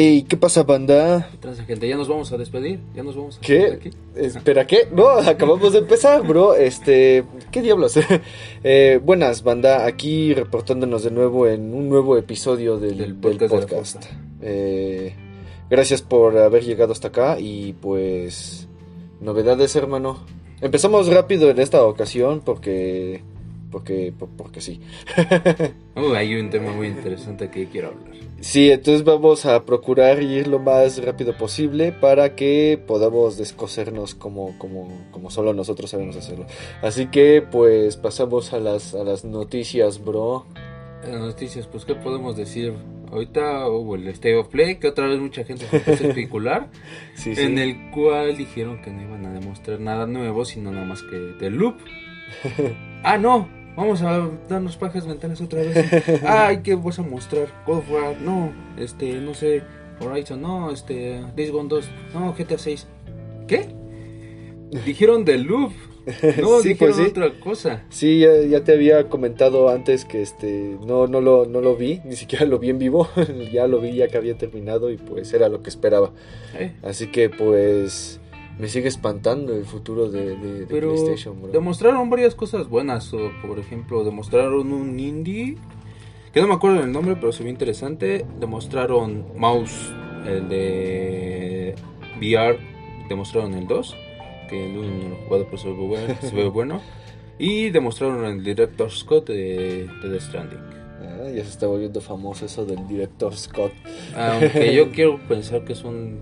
Ey, ¿qué pasa, banda? ¿Qué gente? Ya nos vamos a despedir. Ya nos vamos a ¿Qué? aquí. Espera, ¿qué? No, acabamos de empezar, bro. Este, ¿qué diablos? Eh, buenas, banda. Aquí reportándonos de nuevo en un nuevo episodio del, podcast. Eh, gracias por haber llegado hasta acá y pues novedades, hermano. Empezamos rápido en esta ocasión porque porque por- porque sí. Uh, hay un tema muy interesante que quiero hablar. Sí, entonces vamos a procurar ir lo más rápido posible para que podamos descosernos como, como, como solo nosotros sabemos hacerlo. Así que pues pasamos a las, a las noticias, bro. Las noticias, pues, ¿qué podemos decir? Ahorita hubo el State of Play, que otra vez mucha gente se puso especular, Sí, sí. en el cual dijeron que no iban a demostrar nada nuevo, sino nada más que del loop. ah, no, vamos a darnos pajas mentales otra vez. Ay, ¿qué vas a mostrar? God of War, no, este, no sé, Horizon, no, este, Days Gone 2, no, GTA 6. ¿Qué? Dijeron del loop, no, Sí, dijeron pues sí. otra cosa. Sí, ya, ya te había comentado antes que este no, no, lo, no lo vi, ni siquiera lo vi en vivo. ya lo vi ya que había terminado y pues era lo que esperaba. Eh, Así que pues me sigue espantando el futuro de, de- de Pero PlayStation, bro. demostraron varias cosas buenas. o, por ejemplo, demostraron un indie. Que no me acuerdo del nombre, pero se ve interesante. Demostraron Mouse, el de VR. Demostraron el 2. Que el 1 no lo jugado, pero se ve bueno. se ve bueno. Y demostraron el Director Scott de, de The Stranding. Ah, ya se está volviendo famoso eso del director Scott. Aunque yo quiero pensar que es un.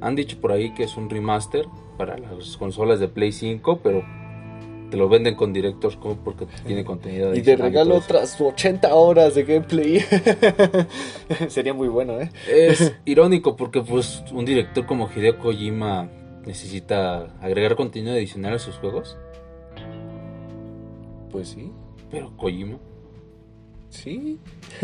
Han dicho por ahí que es un remaster para las consolas de Play 5, pero te lo venden con Director's Scott porque tiene contenido Y de adicional regalo todo eso. otras 80 horas de gameplay. Sería muy bueno, ¿eh? Es irónico porque pues un director como Hideo Kojima necesita agregar contenido adicional a sus juegos, Pues sí. pero Kojima Sí.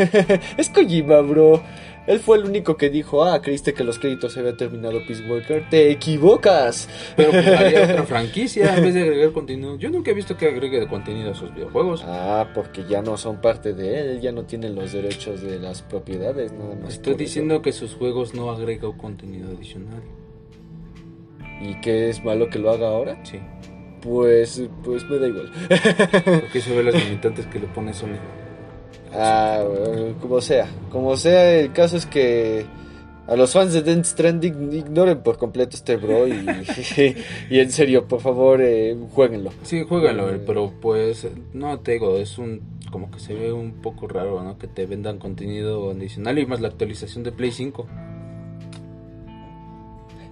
es Kojima, bro. Él fue el único que dijo, ah, creíste que los créditos se había terminado Peace Walker. Te equivocas. pero pues haría otra franquicia en vez de agregar contenido. Yo nunca he visto que agregue contenido a sus videojuegos. Ah, porque ya no son parte de él, ya no tienen los derechos de las propiedades, nada más. Estoy eso. diciendo que sus juegos no agregan contenido adicional. ¿Y qué es malo que lo haga ahora? Sí. Pues, pues me da igual. Porque se ve las limitantes que le pone Sony. Ah, como sea, como sea, el caso es que a los fans de Dance Stranding ignoren por completo este bro y, y en serio, por favor, eh, jueguenlo. Sí, juégalo, pero pues no te digo, es un como que se ve un poco raro, ¿no? Que te vendan contenido adicional y más la actualización de Play 5.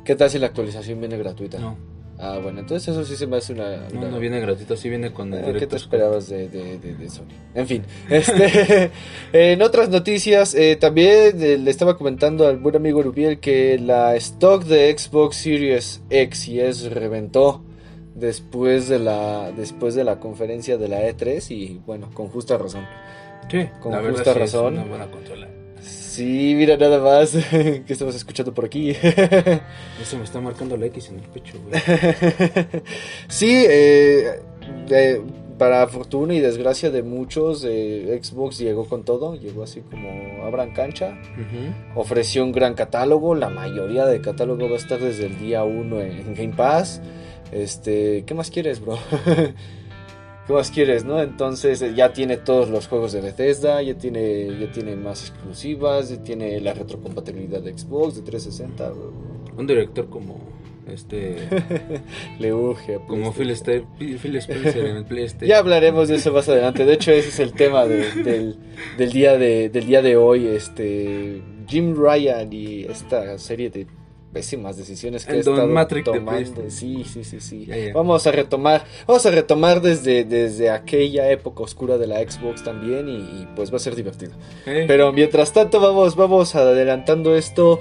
¿Qué tal si la actualización viene gratuita? No, Ah, bueno, entonces eso sí se me hace una... no, una- no viene gratuito, sí viene con el Ah, ¿Qué te esperabas de, de- de- de Sony? En fin, este, en otras noticias, eh, también eh, le estaba comentando al buen amigo Rubiel que la stock de Xbox Series X y S reventó después de la después de la conferencia de la E3 y bueno, con justa razón. Sí, Con la justa sí es razón. una buena consola. Sí, mira nada más que estamos escuchando por aquí. Eso me está marcando la X en el pecho, güey. sí, eh, para fortuna y desgracia de muchos, eh, Xbox llegó con todo, llegó así como abran cancha, ofreció un gran catálogo, la mayoría del catálogo va a estar desde el día 1 en, en Game Pass. Este, ¿qué más quieres, bro? ¿Qué más quieres, no? Entonces eh, ya tiene todos los juegos de Bethesda, ya tiene, ya tiene más exclusivas, ya tiene la retrocompatibilidad de Xbox, de 360. bro. Un director como este Le urge. a como. Phil, Ste- Phil Spencer en el PlayStation. Ya hablaremos de eso más adelante. De hecho, ese es el tema de- del, del día de, del día de hoy. Este Jim Ryan y esta serie de pésimas decisiones que El Don estado Matrix de tomando. Sí, sí, sí, sí. Vamos a retomar, vamos a retomar desde, desde aquella época oscura de la Xbox también y, y, pues va a ser divertido. Eh, Pero mientras tanto vamos, vamos adelantando esto.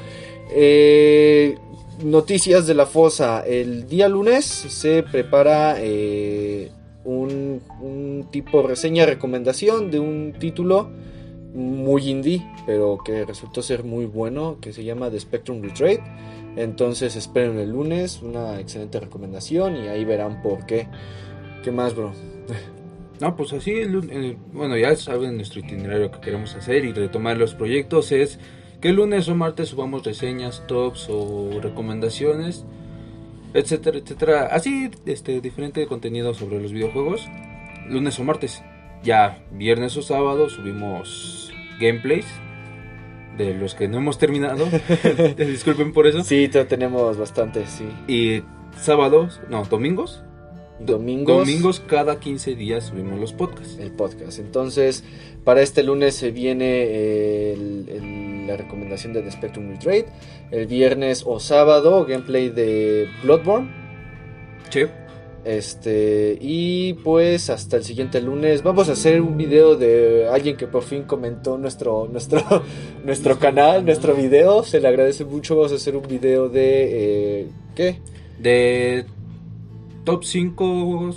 Eh, noticias de la fosa. El día lunes se prepara eh, un, un tipo reseña recomendación de un título muy indie, pero que resultó ser muy bueno, que se llama The Spectrum Retrade. Entonces esperen el lunes, una excelente recomendación y ahí verán por qué. ¿Qué más, bro? No, pues así, el- el- bueno, ya saben nuestro itinerario que queremos hacer y retomar los proyectos es que lunes o martes subamos reseñas, tops o recomendaciones, etcétera, etcétera. Así, este, diferente contenido sobre los videojuegos, lunes o martes. Ya viernes o sábado subimos gameplays de los que no hemos terminado. Disculpen por eso. Sí, tenemos bastante, sí. Y sábados, no, domingos. Domingos. Domingos cada 15 días subimos los podcasts. El podcast. Entonces, para este lunes se viene el- el- la recomendación de The Spectrum Retrade. El viernes o sábado, gameplay de Bloodborne. Sí. Este, y pues hasta el siguiente lunes vamos a hacer un video de alguien que por fin comentó nuestro, nuestro, nuestro canal, nuestro video. Se le agradece mucho. Vamos a hacer un video de. eh, ¿Qué? De top 5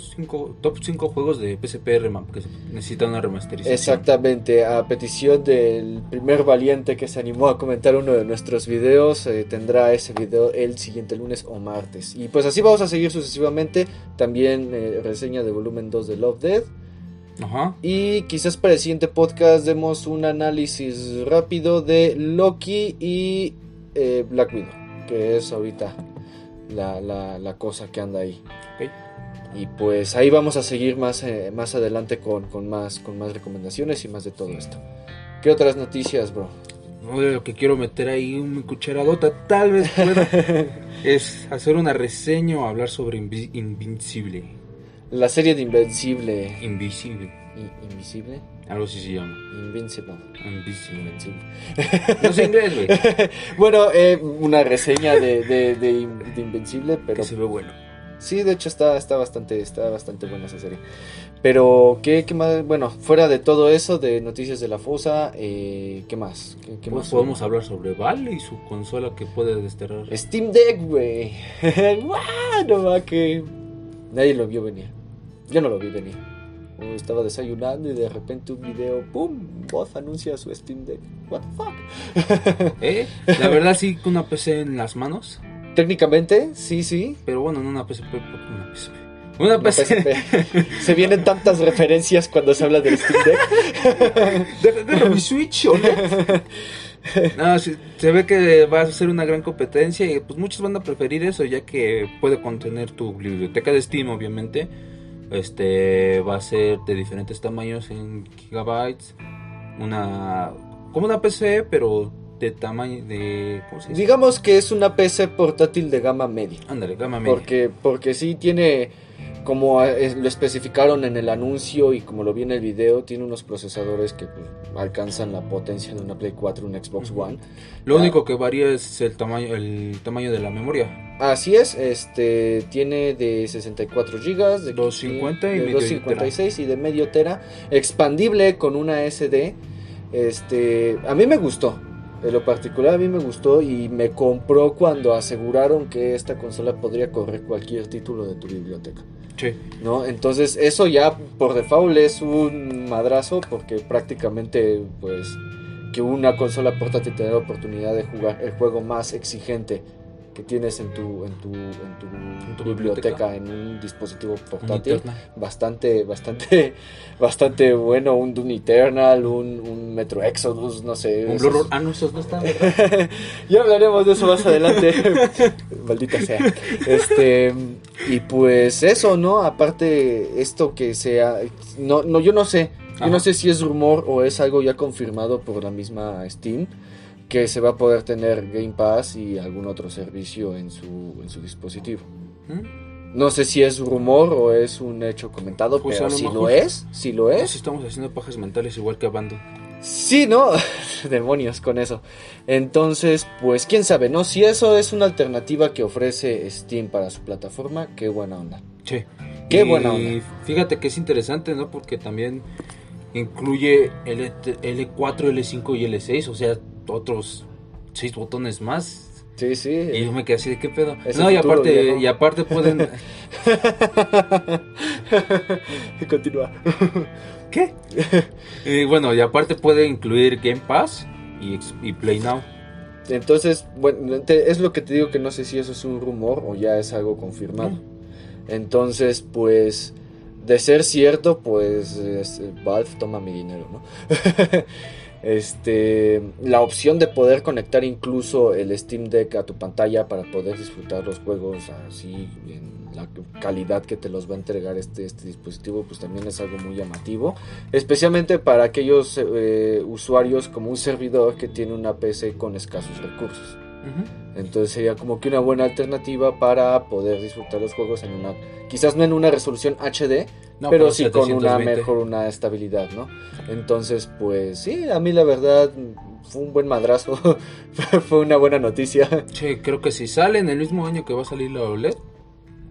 top 5 juegos de PSP que necesitan una remasterización. Exactamente, a petición del primer valiente que se animó a comentar uno de nuestros videos, eh, tendrá ese video el siguiente lunes o martes. Y pues así vamos a seguir sucesivamente. También eh, reseña de volumen 2 de Love Dead. Ajá. Y quizás para el siguiente podcast demos un análisis rápido de Loki y eh, Black Widow, que es ahorita la, la- la cosa que anda ahí. Y pues ahí vamos a seguir más, eh, más adelante con, con más, con más recomendaciones y más de todo esto. ¿Qué otras noticias, bro? No, de lo que quiero meter ahí una cucharadota, tal vez pueda, es hacer una reseña o hablar sobre Invi- Invincible. La serie de Invencible. Invisible. ¿Invisible? Algo así se llama. Invincible. Invisible. Invencible. No sé inglés, güey. bueno, eh, una reseña de, de, de de Invencible, pero Que se ve bueno. Sí, de hecho está, está bastante, está bastante buena esa serie. Pero, ¿qué, qué más? Bueno, fuera de todo eso, de noticias de la fosa, eh, ¿qué más? ¿Qué, qué Pues más? podemos hablar sobre Vale y su consola que puede desterrar. Steam Deck, güey. No va que. Nadie lo vio venir. Yo no lo vi venir. Estaba desayunando y de repente un video, ¡pum! Voz anuncia su Steam Deck. ¿What the fuck? ¿Eh? La verdad sí que una PC en las manos. Técnicamente, sí, sí. Pero bueno, no una PSP, una PSP. Una. PSP. Se vienen tantas referencias cuando se habla del Steam Deck. Deja mi Switch, ¿o No, sí, se ve que va a ser una gran competencia y pues muchos van a preferir eso ya que puede contener tu biblioteca de Steam obviamente. Este va a ser de diferentes tamaños en gigabytes. Una como una PC pero de tamaño de ¿cómo se dice? Digamos que es una PC portátil de gama media. Ándale, gama media. Porque, porque sí tiene, como eh, lo especificaron en el anuncio y como lo vi en el video, tiene unos procesadores que pues, alcanzan la potencia de una Play 4, un Xbox. One. Lo Ah. único que varía es el tamaño el tamaño de la memoria. Así es, este tiene de 64 GB, de 250 y de medio 256 y de medio tera, expandible con una SD. Este, a mí me gustó. En lo particular a mí me gustó y me compró cuando aseguraron que esta consola podría correr cualquier título de tu biblioteca. Sí. ¿no? Entonces eso ya por default es un madrazo porque prácticamente pues que una consola portátil te dé la oportunidad de jugar el juego más exigente que tienes en tu, en tu, en tu, tu biblioteca, biblioteca. en un dispositivo portátil bastante, bastante, bastante bueno, un Doom Eternal, un, un Metro Exodus, no sé. Un esos- Blur- Ah, no, esos no están. ya hablaremos de eso más adelante. Maldita sea. Este, y pues eso, ¿no? Aparte, esto que sea. No, no, yo no sé. Yo Ajá. no sé si es rumor o es algo ya confirmado por la misma Steam. Que se va a poder tener Game Pass y algún otro servicio en su, en su dispositivo. ¿Mm? No sé si es rumor o es un hecho comentado, Pues pero si lo es, si lo Nos es, estamos haciendo pajas mentales igual que Abandon. Sí, ¿no? Demonios con eso. Entonces, pues quién sabe, ¿no? Si eso es una alternativa que ofrece Steam para su plataforma, qué buena onda. Sí. Qué Y buena onda. Fíjate que es interesante, ¿no? Porque también incluye L L4, L5 y L6, o sea, otros seis botones más. Sí, sí. Y yo me quedé así de qué pedo. Es no, y futuro, aparte, viejo. y aparte pueden. Continúa. ¿Qué? y bueno, y aparte puede incluir Game Pass y, y Play Now. Entonces, bueno, te- es lo que te digo que no sé si eso es un rumor o ya es algo confirmado. Entonces, pues, de ser cierto, pues es- Valve toma mi dinero, ¿no? este, la opción de poder conectar incluso el Steam Deck a tu pantalla para poder disfrutar los juegos así en la calidad que te los va a entregar este, este dispositivo, pues también es algo muy llamativo, especialmente para aquellos eh, usuarios como un servidor que tiene una PC con escasos recursos. Entonces sería como que una buena alternativa para poder disfrutar los juegos en una, quizás no en una resolución HD, pero, sí con una mejor una estabilidad, ¿no? Entonces, pues sí, a mí la verdad fue un buen madrazo, fue una buena noticia. Sí, creo que si sale en el mismo año que va a salir la OLED,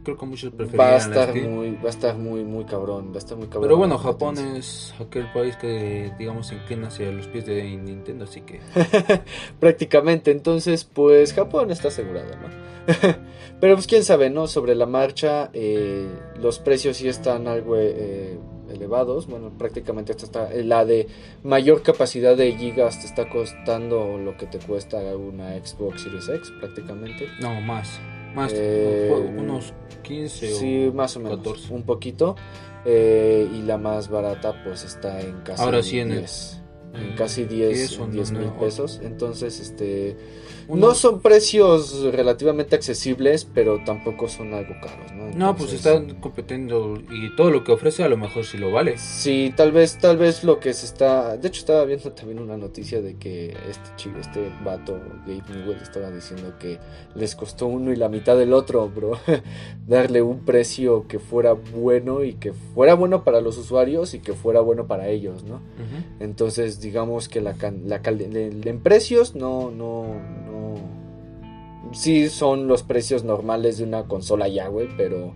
creo que muchos prefieren va a estar muy va a estar muy muy cabrón va a estar muy cabrón pero bueno Japón es aquel país que digamos se inclina hacia los pies de Nintendo así que prácticamente entonces pues Japón está asegurado no pero pues quién sabe no sobre la marcha eh, los precios sí están algo eh, elevados. Bueno prácticamente esta está la de mayor capacidad de gigas te está costando lo que te cuesta una Xbox Series X prácticamente. No más más, eh, unos 15 sí, más o menos, un poquito. Eh, y la más barata pues está en casi Ahora sí, en, en casi 10 mil pesos. Entonces, este no son precios relativamente accesibles, pero tampoco son algo caros, ¿no? no, pues están compitiendo y todo lo que ofrece a lo mejor sí lo vale. Sí, tal vez, tal vez lo que se está... De hecho, estaba viendo también una noticia de que este chico, este vato, Gabe Newell, estaba diciendo que les costó uno y la mitad del otro, bro. Darle un precio que fuera bueno y que fuera bueno para los usuarios y que fuera bueno para ellos, ¿no? Entonces, digamos que la, la, en precios no, no sí son los precios normales de una consola ya, güey, pero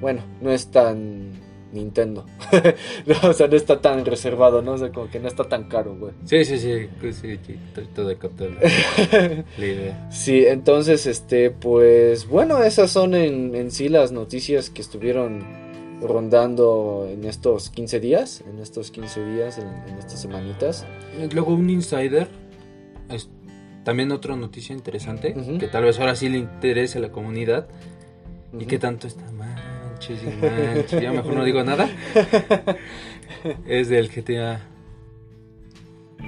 bueno, no es tan Nintendo. o sea, no está tan reservado, ¿no? O sea, como que no está tan caro, güey. Sí, sí, sí, sí, todo de captar la idea. Sí, entonces, este, pues, bueno, esas son en, en sí las noticias que estuvieron rondando en estos 15 días, en estos 15 días, en, en estas semanitas. Luego un insider también otra noticia interesante, que tal vez ahora sí le interese a la comunidad, y que tanto está manches y manches, ya mejor no digo nada, es del GTA.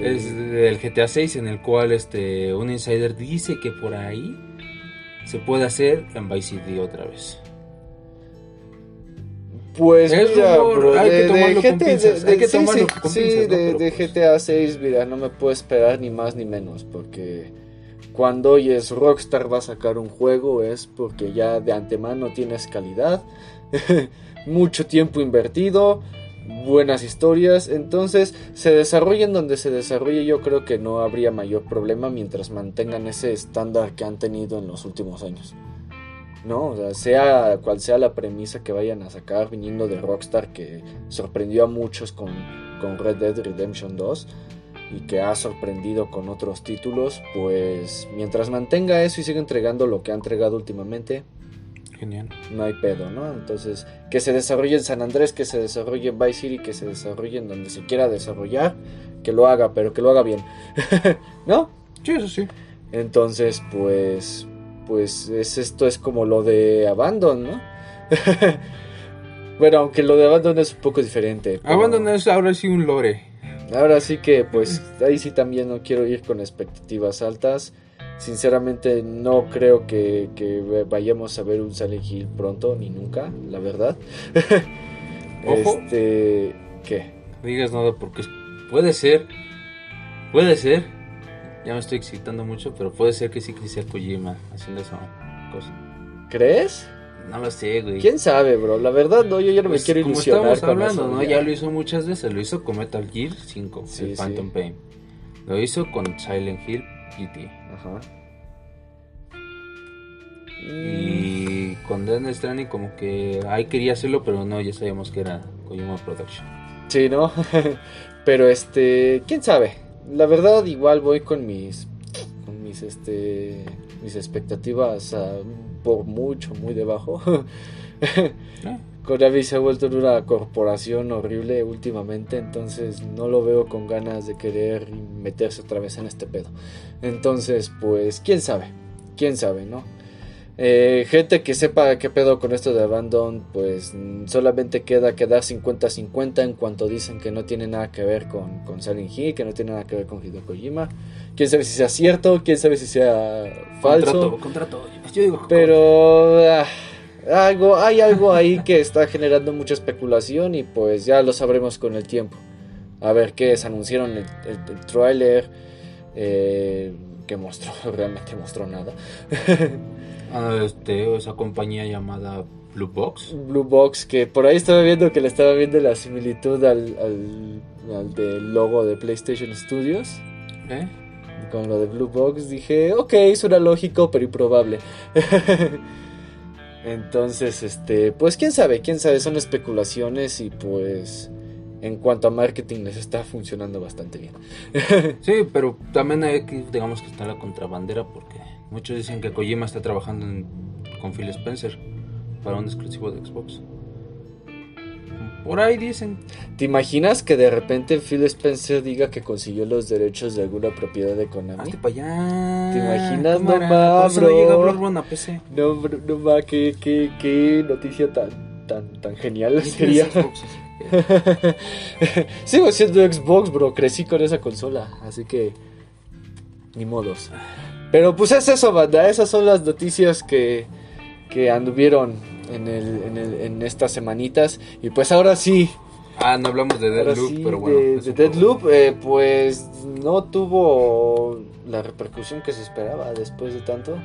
Es del GTA 6 en el cual este un insider dice que por ahí se puede hacer en Vice City otra vez. Pues mira, bro, hay, que tomarlo GTA, sí, de, de GTA 6, mira, no me puedo esperar ni más ni menos, porque cuando oyes Rockstar va a sacar un juego es porque ya de antemano tienes calidad, mucho tiempo invertido, buenas historias, entonces se desarrollen donde se desarrolle yo creo que no habría mayor problema mientras mantengan ese estándar que han tenido en los últimos años. ¿No? O sea, sea cual sea la premisa que vayan a sacar viniendo de Rockstar que sorprendió a muchos con, con Red Dead Redemption 2 y que ha sorprendido con otros títulos, pues mientras mantenga eso y siga entregando lo que ha entregado últimamente, Genial. No hay pedo, ¿no? Entonces, que se desarrolle en San Andrés, que se desarrolle en Vice City, que se desarrolle en donde se quiera desarrollar, que lo haga, pero que lo haga bien. ¿No? Sí, eso sí. Entonces, pues pues es, esto es como lo de Abandon, ¿no? bueno, aunque lo de Abandon es un poco diferente. Abandon es ahora sí un lore. Ahora sí que pues ahí sí también no quiero ir con expectativas altas. Sinceramente no creo que, vayamos a ver un Silent Hill pronto, ni nunca, la verdad. Ojo. Este, ¿Qué? No digas nada porque puede ser, puede ser ya me estoy excitando mucho, pero puede ser que sí que sea Kojima haciendo esa cosa. ¿Crees? No lo sé, güey. ¿Quién sabe, bro? La verdad, no, yo ya no me pues, quiero ilusionar como estamos hablando, ¿no? Ya. lo hizo muchas veces. Lo hizo con Metal Gear 5, el Phantom Pain. Lo hizo con Silent Hill GT. Ajá. Y con Death Stranding como que ahí quería hacerlo, pero no, ya sabíamos que era Kojima Production. Sí, ¿no? pero este, quién sabe la verdad igual voy con mis con mis este mis expectativas por mucho muy debajo ah. Konami se ha vuelto en una corporación horrible últimamente entonces no lo veo con ganas de querer meterse otra vez en este pedo. Entonces pues quién sabe quién sabe no Eh, gente que sepa qué pedo con esto de Abandon, pues solamente queda quedar 50-50 en cuanto dicen que no tiene nada que ver con, con Silent Hill, que no tiene nada que ver con Hideo Kojima. Quién sabe si sea cierto, quién sabe si sea falso. Contrato, contrato. Yo digo Pero ah, algo, hay algo ahí que está generando mucha especulación y pues ya lo sabremos con el tiempo. A ver qué es, anunciaron el, el, el tráiler eh, que mostró, realmente mostró nada. Este, esa compañía llamada Blue Box. Blue Box, que por ahí estaba viendo que le estaba viendo la similitud al, al, al del logo de PlayStation Studios. ¿Eh? Con lo de Blue Box dije, ok, suena lógico, pero improbable. Entonces, este, pues quién sabe, quién sabe, son especulaciones y pues en cuanto a marketing les está funcionando bastante bien. Sí, pero también hay que, digamos que está la contrabandera porque muchos dicen que Kojima está trabajando en- con Phil Spencer para un exclusivo de Xbox. Por ahí dicen. ¿Te imaginas que de repente Phil Spencer diga que consiguió los derechos de alguna propiedad de Konami? Hazte para allá. ¿Te imaginas? No Cámara, por eso no bro. llega Bloodborne a PC. No, bro, no ma, qué, qué, qué noticia tan, tan, tan genial Ni sería. Sigo siendo Xbox, bro. Crecí con esa consola. Así que. Ni modos. Pero pues es eso, banda. Esas son las noticias que, que anduvieron en, el, en, el, en estas semanitas. Y pues ahora sí. Ah, no hablamos de Deadloop, sí, pero bueno. de, de Deadloop, eh, pues no tuvo la repercusión que se esperaba después de tanto.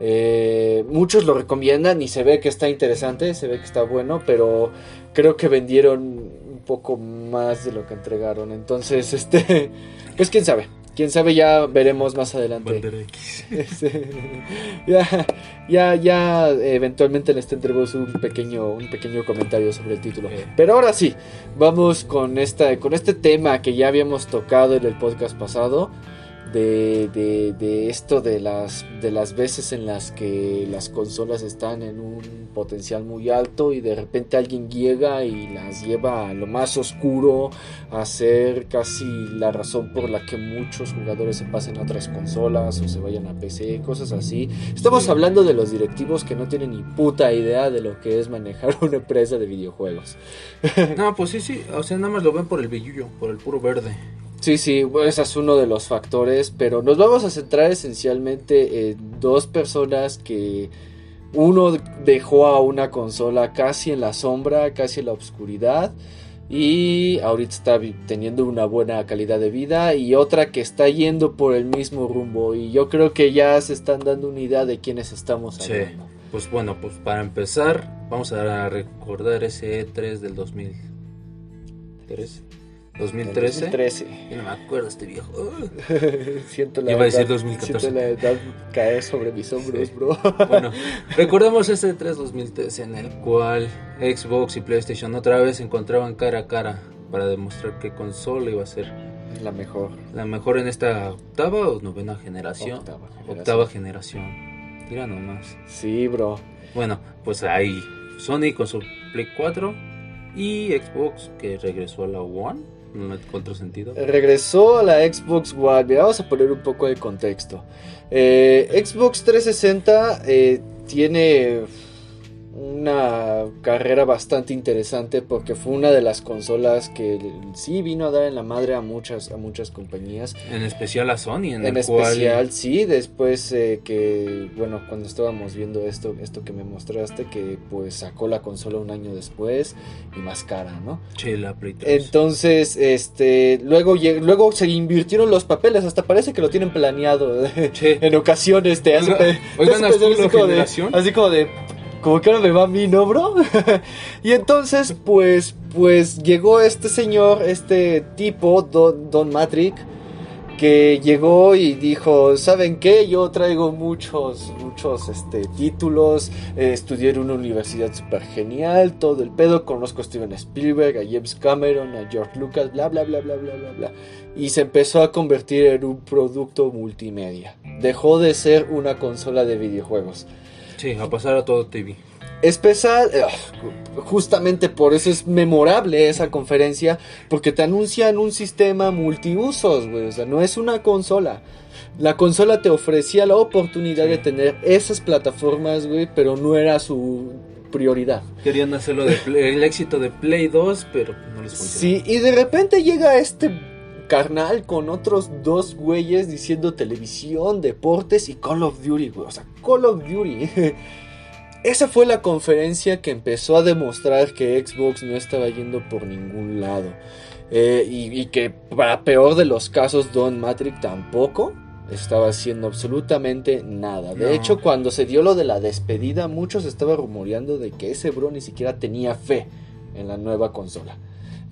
Eh, muchos lo recomiendan y se ve que está interesante, se ve que está bueno, pero creo que vendieron un poco más de lo que entregaron. Entonces, este, pues quién sabe, quién sabe ya veremos más adelante. X. Este, ya, ya, ya eventualmente les tendremos un pequeño, un pequeño comentario sobre el título. Eh. Pero ahora sí, vamos con esta, con este tema que ya habíamos tocado en el podcast pasado. De, de, de esto de las, de las veces en las que las consolas están en un potencial muy alto y de repente alguien llega y las lleva a lo más oscuro, a ser casi la razón por la que muchos jugadores se pasen a otras consolas o se vayan a PC, cosas así. Estamos hablando de los directivos que no tienen ni puta idea de lo que es manejar una empresa de videojuegos. No, pues sí, sí. O sea, nada más lo ven por el billullo, por el puro verde. Sí, sí, bueno, ese es uno de los factores, pero nos vamos a centrar esencialmente en dos personas que uno dejó a una consola casi en la sombra, casi en la oscuridad y ahorita está teniendo una buena calidad de vida y otra que está yendo por el mismo rumbo y yo creo que ya se están dando una idea de quiénes estamos Sí. hablando. Pues bueno, pues para empezar, vamos a recordar ese E3 del 2013. 2013. 2013. Yo no me acuerdo este viejo. Siento la Iba a decir edad- 2014. Siento la edad caer sobre mis hombros, Sí. bro. Bueno, recordemos ese E3 2013 en el cual Xbox y PlayStation otra vez se encontraban cara a cara para demostrar qué consola iba a ser la mejor. la mejor en esta octava o novena generación. Octava generación. Octava generación. Tira nomás. Sí, bro. Bueno, pues ahí Sony con su Play 4 y Xbox que regresó a la One. Encuentro sentido. Regresó a la Xbox One. Mira, vamos a poner un poco de contexto. Eh, Xbox 360 eh, tiene una carrera bastante interesante porque fue una de las consolas que sí vino a dar en la madre a muchas, a muchas compañías. En especial a Sony, en, En el cual especial, sí, después eh, que, bueno, cuando estábamos viendo esto, esto que me mostraste, que pues sacó la consola un año después y más cara, ¿no? Che, la Play 3. Entonces, este, luego, luego se invirtieron los papeles, hasta parece que lo tienen planeado. En ocasiones te hace Oiga- te oigan, hace pensar ¿azul así la como de, generación? así como de, como que ahora me va a mí, ¿no, bro? y entonces, pues, pues llegó este señor, este tipo, Don, Don Matrix, que llegó y dijo, ¿saben qué? Yo traigo muchos, muchos este, títulos, eh, estudié en una universidad súper genial, todo el pedo, conozco a Steven Spielberg, a James Cameron, a George Lucas, bla, bla, bla, bla, bla, bla, bla. Y se empezó a convertir en un producto multimedia. Dejó de ser una consola de videojuegos. Sí, a pasar a todo TV. Especial, eh, justamente por eso es memorable esa conferencia, porque te anuncian un sistema multiusos, güey, o sea, no es una consola. La consola te ofrecía la oportunidad de tener esas plataformas, güey, pero no era su prioridad. Querían hacerlo de el éxito de Play 2, pero no les funcionó. Sí, y de repente llega este carnal con otros dos güeyes diciendo televisión, deportes y Call of Duty, güey. O sea, Call of Duty. Esa fue la conferencia que empezó a demostrar que Xbox no estaba yendo por ningún lado. Eh, y, y, que para peor de los casos, Don Matrix tampoco estaba haciendo absolutamente nada. De hecho, cuando se dio lo de la despedida, muchos estaban rumoreando de que ese bro ni siquiera tenía fe en la nueva consola.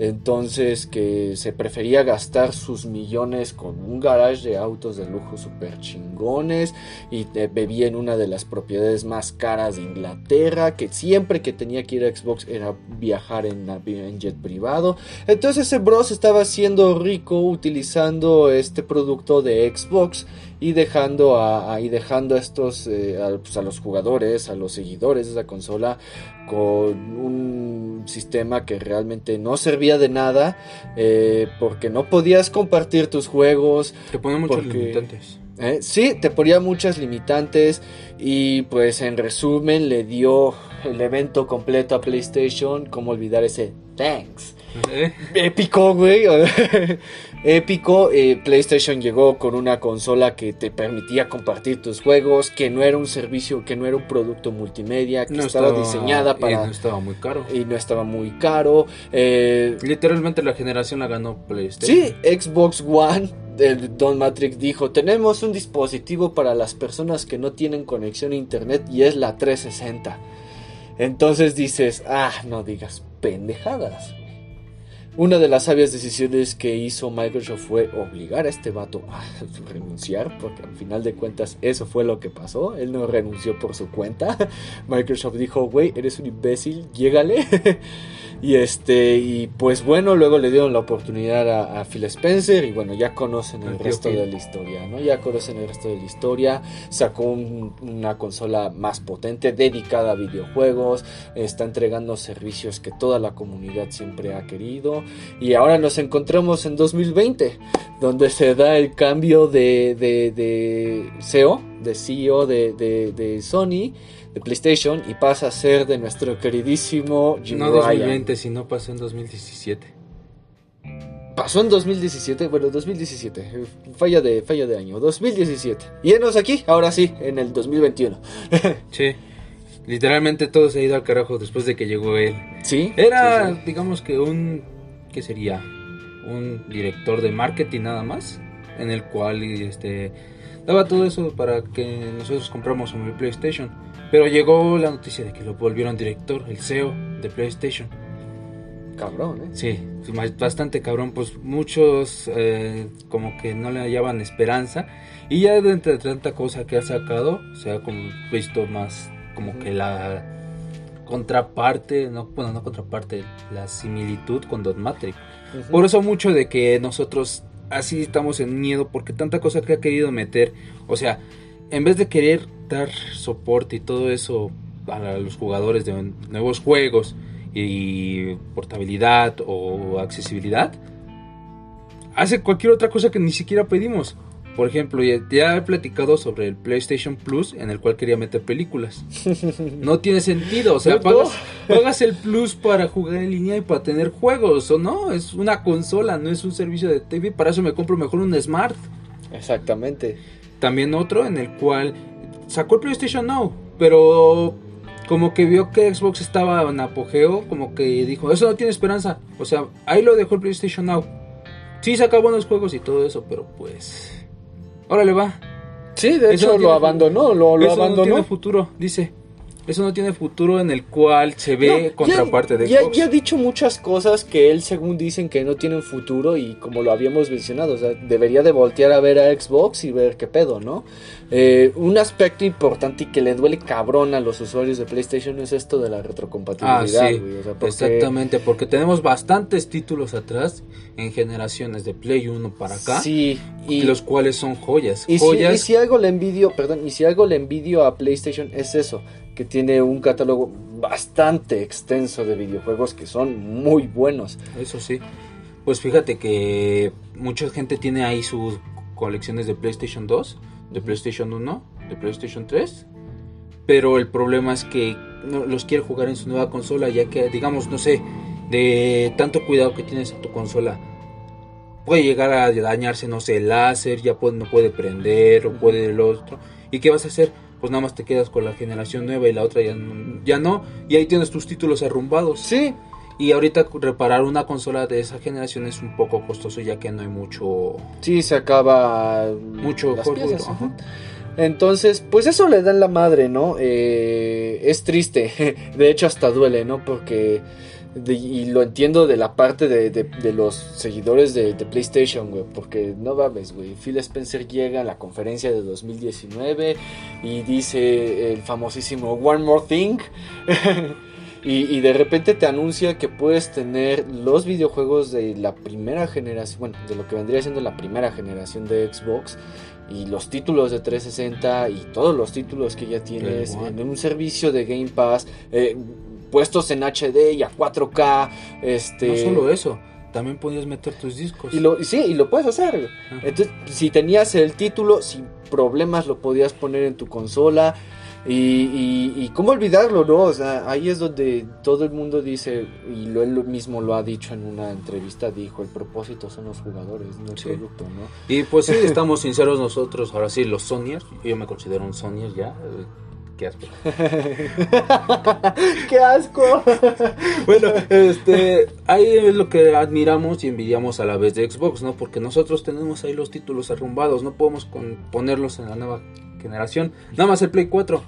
Entonces que se prefería gastar sus millones con un garage de autos de lujo super chingones y bebía en una de las propiedades más caras de Inglaterra, que siempre que tenía que ir a Xbox era viajar en, en jet privado. Entonces ese bro se estaba haciendo rico utilizando este producto de Xbox y dejando a, dejando estos eh, pues, a, los jugadores, a los seguidores de esa consola con un sistema que realmente no servía de nada eh, porque no podías compartir tus juegos. Te ponía muchos limitantes. ¿eh? sí, te ponía muchas limitantes y pues en resumen le dio el evento completo a PlayStation, como olvidar ese thanks. Épico, güey. épico. Eh, PlayStation llegó con una consola que te permitía compartir tus juegos, que no era un servicio, que no era un producto multimedia, que estaba, diseñada para... Y no estaba muy caro. Y no estaba muy caro. Eh, Literalmente la generación la ganó PlayStation. Sí, Xbox One. El Don Matrix dijo, tenemos un dispositivo para las personas que no tienen conexión a internet y es la 360. Entonces dices, ah, no digas pendejadas. Una de las sabias decisiones que hizo Microsoft fue obligar a este vato a renunciar, porque al final de cuentas eso fue lo que pasó. Él no renunció por su cuenta. Microsoft dijo, güey, eres un imbécil, llégale. Y este, y pues bueno, luego le dieron la oportunidad a, Phil Spencer y bueno, ya conocen el, resto de la historia, ¿no? Ya conocen el resto de la historia. Sacó una consola más potente, dedicada a videojuegos, está entregando servicios que toda la comunidad siempre ha querido. Y ahora nos encontramos en 2020, donde se da el cambio de, de, de CEO, de CEO de, de Sony de PlayStation y pasa a ser de nuestro queridísimo Jim No 2020, sino pasó en 2017. Pasó en 2017, bueno, 2017, falla de, falla de año, 2017. Y enos aquí, ahora sí, en el 2021. sí, literalmente todo se ha ido al carajo después de que llegó él. Sí. Era, digamos que un, ¿qué sería? Un director de marketing nada más, en el cual este, daba todo eso para que nosotros compramos un PlayStation pero llegó la noticia de que lo volvieron director, el CEO de PlayStation. Cabrón, ¿eh? Sí, bastante cabrón. Pues muchos eh, como que no le hallaban esperanza. Y ya de entre tanta cosa que ha sacado, se ha como visto más como que la contraparte, no, bueno, no contraparte, la similitud con Don Matrix. Por eso mucho de que nosotros así estamos en miedo, porque tanta cosa que ha querido meter, o sea, en vez de querer dar soporte y todo eso a los jugadores de nuevos juegos y portabilidad o accesibilidad, hace cualquier otra cosa que ni siquiera pedimos. Por ejemplo, ya, he platicado sobre el PlayStation Plus en el cual quería meter películas. No tiene sentido, o sea, pagas, pagas, el Plus para jugar en línea y para tener juegos, o no, es una consola, no es un servicio de TV, para eso me compro mejor un Smart. Exactamente. También otro en el cual sacó el PlayStation Now, pero como que vio que Xbox estaba en apogeo, como que dijo, eso no tiene esperanza. O sea, ahí lo dejó el PlayStation Now. Sí, saca buenos juegos y todo eso, pero pues... Órale va. Sí, de hecho lo abandonó, lo, lo eso abandonó. No tiene futuro, dice. Eso no tiene futuro en el cual se ve contraparte de Xbox. Ya, ha dicho muchas cosas que él según dicen que no tienen futuro y como lo habíamos mencionado, o sea, debería de voltear a ver a Xbox y ver qué pedo, ¿no? Eh, un aspecto importante y que le duele cabrón a los usuarios de PlayStation es esto de la retrocompatibilidad. Ah, Exactamente, porque tenemos bastantes títulos atrás en generaciones de Play 1 para acá. Sí, y los cuales son joyas. Y, joyas. Si, y si algo le envidio, perdón, y si algo le envidio a PlayStation es eso que tiene un catálogo bastante extenso de videojuegos que son muy buenos. Eso sí. Pues fíjate que mucha gente tiene ahí sus colecciones de PlayStation 2, de PlayStation 1, de PlayStation 3. Pero el problema es que no los quiere jugar en su nueva consola, ya que, digamos, no sé, de tanto cuidado que tienes en tu consola, puede llegar a dañarse, no sé, el láser, ya puede, no puede prender o puede el otro. ¿Y qué vas a hacer? Pues nada más te quedas con la generación nueva y la otra ya no, ya no. Y ahí tienes tus títulos arrumbados. Sí, Y ahorita reparar una consola de esa generación es un poco costoso ya que no hay mucho... sí, se acaba Mucho las piezas, ajá. Entonces, pues eso le da en la madre, ¿no? Eh, es triste, de hecho hasta duele, ¿no? Porque, de- y lo entiendo de la parte de, de- de los seguidores de, PlayStation, güey, porque no mames, güey, Phil Spencer llega a la conferencia de 2019 y dice el famosísimo One More Thing. Y, y de repente te anuncia que puedes tener los videojuegos de la primera generación, bueno, de lo que vendría siendo la primera generación de Xbox y los títulos de 360 y todos los títulos que ya tienes en un servicio de Game Pass, eh, puestos en HD y a 4K, este... No solo eso, también podías meter tus discos. Y lo, sí, y lo puedes hacer. Ajá. Entonces, si tenías el título, sin problemas lo podías poner en tu consola. Y, y, y cómo olvidarlo, ¿no? O sea, ahí es donde todo el mundo dice, y lo, él mismo lo ha dicho en una entrevista, dijo, el propósito son los jugadores, no el Sí. producto, ¿no? Y pues sí, estamos sinceros nosotros, ahora sí, los Sonyers, yo me considero un Sonyer ya, eh, qué asco. ¡Qué asco! Bueno, este, ahí es lo que admiramos y envidiamos a la vez de Xbox, ¿no? Porque nosotros tenemos ahí los títulos arrumbados, no podemos con- ponerlos en la nueva generación, nada más el Play 4.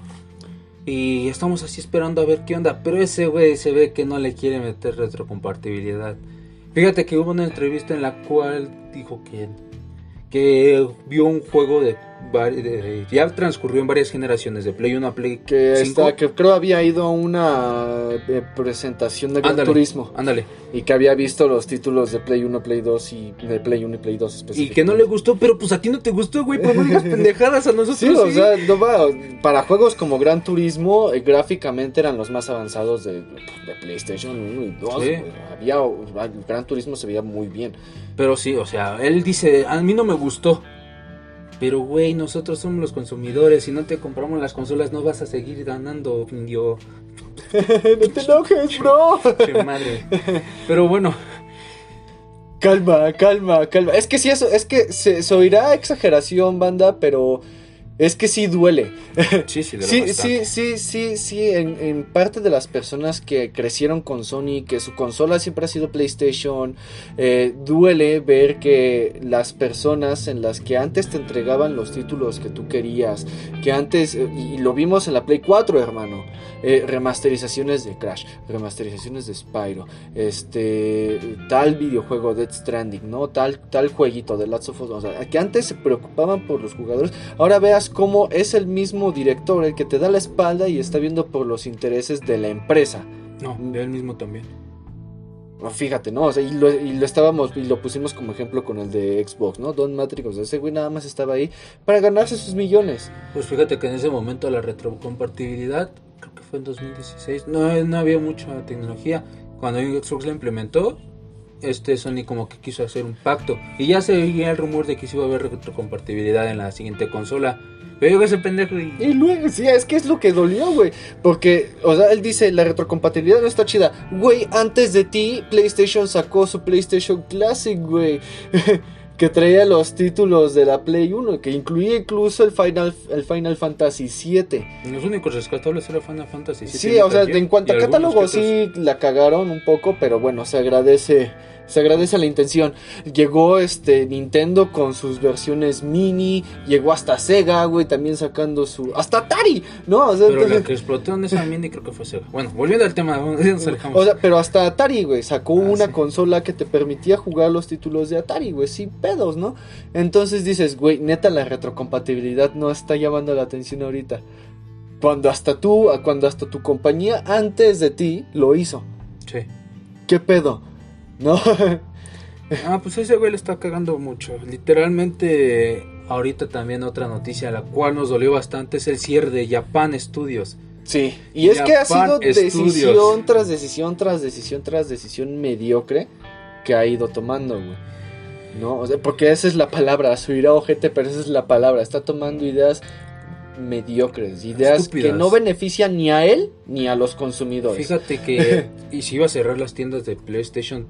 Y estamos así esperando a ver qué onda, pero ese güey se ve que no le quiere meter retrocompatibilidad. Fíjate que hubo una entrevista en la cual dijo que, que vio un juego de- ya transcurrió en varias generaciones, de Play 1 a Play Que, 5. está, que creo había ido a una eh, presentación de Gran Ándale, Turismo Ándale. y que había visto los títulos de Play 1, Play 2 y de Play 1 y Play 2 Y que no le gustó, pero pues a ti no te gustó, güey, pues no digas pendejadas a nosotros. Sí, o sea, no va, para juegos como Gran Turismo, eh, gráficamente eran los más avanzados de, de PlayStation 1 y 2. Sí. güey. Había, Gran Turismo se veía muy bien. Pero sí, o sea, él dice, a mí no me gustó. Pero, güey, nosotros somos los consumidores. Si no te compramos las consolas, no vas a seguir ganando, indio. no te enojes, bro. Che madre. Pero bueno, Calma, calma, calma. Es que sí, eso, es que se, se oirá exageración, banda, pero es que sí duele. sí, sí, de Sí, bastante. sí, sí, sí, sí, en, en parte de las personas que crecieron con Sony, que su consola siempre ha sido PlayStation, eh, duele ver que las personas en las que antes te entregaban los títulos que tú querías, que antes, eh, y, y lo vimos en la Play 4, hermano, eh, remasterizaciones de Crash, remasterizaciones de Spyro, este, tal videojuego Dead Stranding, ¿no? Tal, tal jueguito de Last of Us, o sea, que antes se preocupaban por los jugadores, ahora veas cómo es el mismo director el que te da la espalda y está viendo por los intereses de la empresa. No, de él mismo también. Fíjate, ¿no? O sea, y lo, y lo estábamos, y lo pusimos como ejemplo con el de Xbox, ¿no? Don Matrix, o sea, ese güey nada más estaba ahí para ganarse sus millones. Pues fíjate que en ese momento la retrocompatibilidad, creo que fue en 2016, no, no había mucha tecnología. Cuando Xbox la implementó, este Sony como que quiso hacer un pacto. Y ya se veía el rumor de que sí iba a haber retrocompatibilidad en la siguiente consola. Pero yo ese pendejo y... Y luego, sí, es que es lo que dolió, güey. Porque, o sea, él dice, la retrocompatibilidad no está chida. Güey, antes de ti, PlayStation sacó su PlayStation Classic, güey. que traía los títulos de la Play 1, que incluía incluso el Final, el Final Fantasy 7. Los únicos rescatables era Final Fantasy. VII, Sí, o sea, en cuanto a catálogo sí la cagaron un poco, pero bueno, se agradece, se agradece la intención. Llegó este Nintendo con sus versiones mini, llegó hasta Sega, güey, también sacando su hasta Atari, ¿no? O sea, Pero la que explotó en esa mini creo que fue Sega. Bueno, volviendo al tema, ya nos alejamos. o sea, pero hasta Atari, güey, sacó Ah, una sí. consola que te permitía jugar los títulos de Atari, güey, sin pedos, ¿no? Entonces dices, güey, neta la retrocompatibilidad no está llamando la atención ahorita. Cuando hasta tú, cuando hasta tu compañía antes de ti lo hizo. Sí. ¿Qué pedo? ¿No? Ah, pues ese güey le está cagando mucho. Literalmente, ahorita también otra noticia, la cual nos dolió bastante, es el cierre de Japan Studios. Sí, y es que ha sido decisión Studios. tras decisión tras decisión tras decisión mediocre que ha ido tomando, güey. ¿No? O sea, porque esa es la palabra, su ojete, pero esa es la palabra. Está tomando ideas mediocres, ideas Estúpidas. que no benefician ni a él ni a los consumidores. Fíjate que y si iba a cerrar las tiendas de PlayStation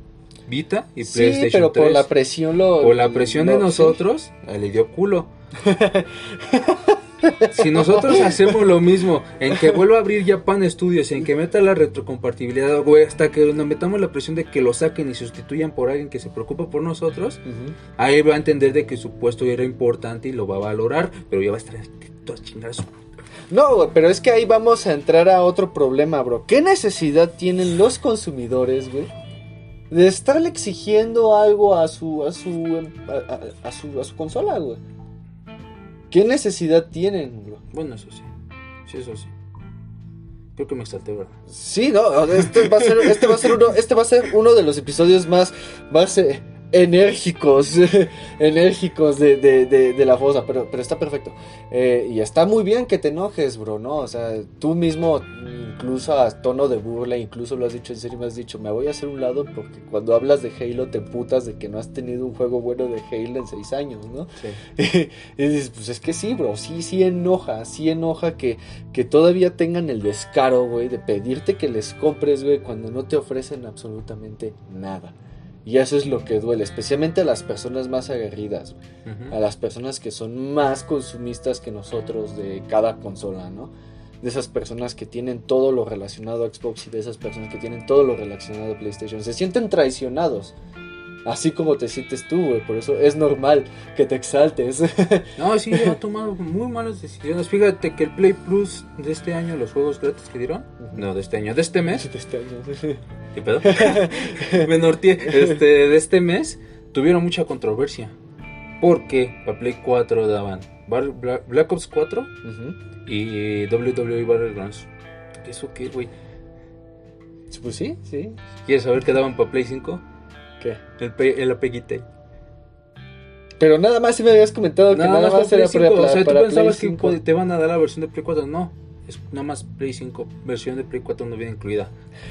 Vita y sí, PlayStation pero 3. por la presión lo... Por la presión de lo- sí. nosotros, a él le dio culo. si nosotros hacemos lo mismo, en que vuelva a abrir Japan Studios, en que meta la retrocompatibilidad, güey, hasta que nos metamos la presión de que lo saquen y sustituyan por alguien que se preocupa por nosotros, ahí va a entender de que su puesto era importante y lo va a valorar, pero ya va a estar todas chingadas. No, pero es que ahí vamos a entrar a otro problema, bro. ¿Qué necesidad tienen los consumidores, güey? De estarle exigiendo algo a su a su a, a- a su a su consola, güey. ¿Qué necesidad tienen, bro? Bueno, eso sí, sí, eso sí. Creo que me exalté, ¿verdad? Sí, no, este va a ser este va a ser uno este va a ser uno de los episodios más más eh, enérgicos enérgicos de, de, de, de la fosa, pero pero está perfecto. Eh, y está muy bien que te enojes, bro, ¿no? O sea, tú mismo, incluso a tono de burla, incluso lo has dicho en serio, me has dicho, me voy a hacer un lado porque cuando hablas de Halo te putas de que no has tenido un juego bueno de Halo en seis años, ¿no? Sí. y dices, pues es que sí, bro, sí, sí enoja, sí enoja que, que todavía tengan el descaro, güey, de pedirte que les compres, güey, cuando no te ofrecen absolutamente nada. Y eso es lo que duele, especialmente a las personas más aguerridas, a las personas que son más consumistas que nosotros de cada consola, ¿no? De esas personas que tienen todo lo relacionado a Xbox y de esas personas que tienen todo lo relacionado a PlayStation. Se sienten traicionados. Así como te sientes tú, güey. Por eso es normal que te exaltes. No, sí, ha tomado muy malas decisiones. Fíjate que el Play Plus de este año, los juegos gratis que dieron, no, de este año, de este mes, De este año. ¿Qué pedo? Este, de este mes, tuvieron mucha controversia. Porque para Play 4 daban Bar- Bla- Black Ops 4 Ujú. y WWE Battlegrounds. ¿Eso qué, güey? Pues sí, sí. ¿Quieres saber qué daban para Play 5? ¿Qué? El, el Apeguite. Pero nada más si me habías comentado que nada, más para era para, 5. O sea, tú para pensabas Play que 5. te van a dar la versión de Play 4. No, es nada más Play 5. Versión de Play 4 no viene incluida.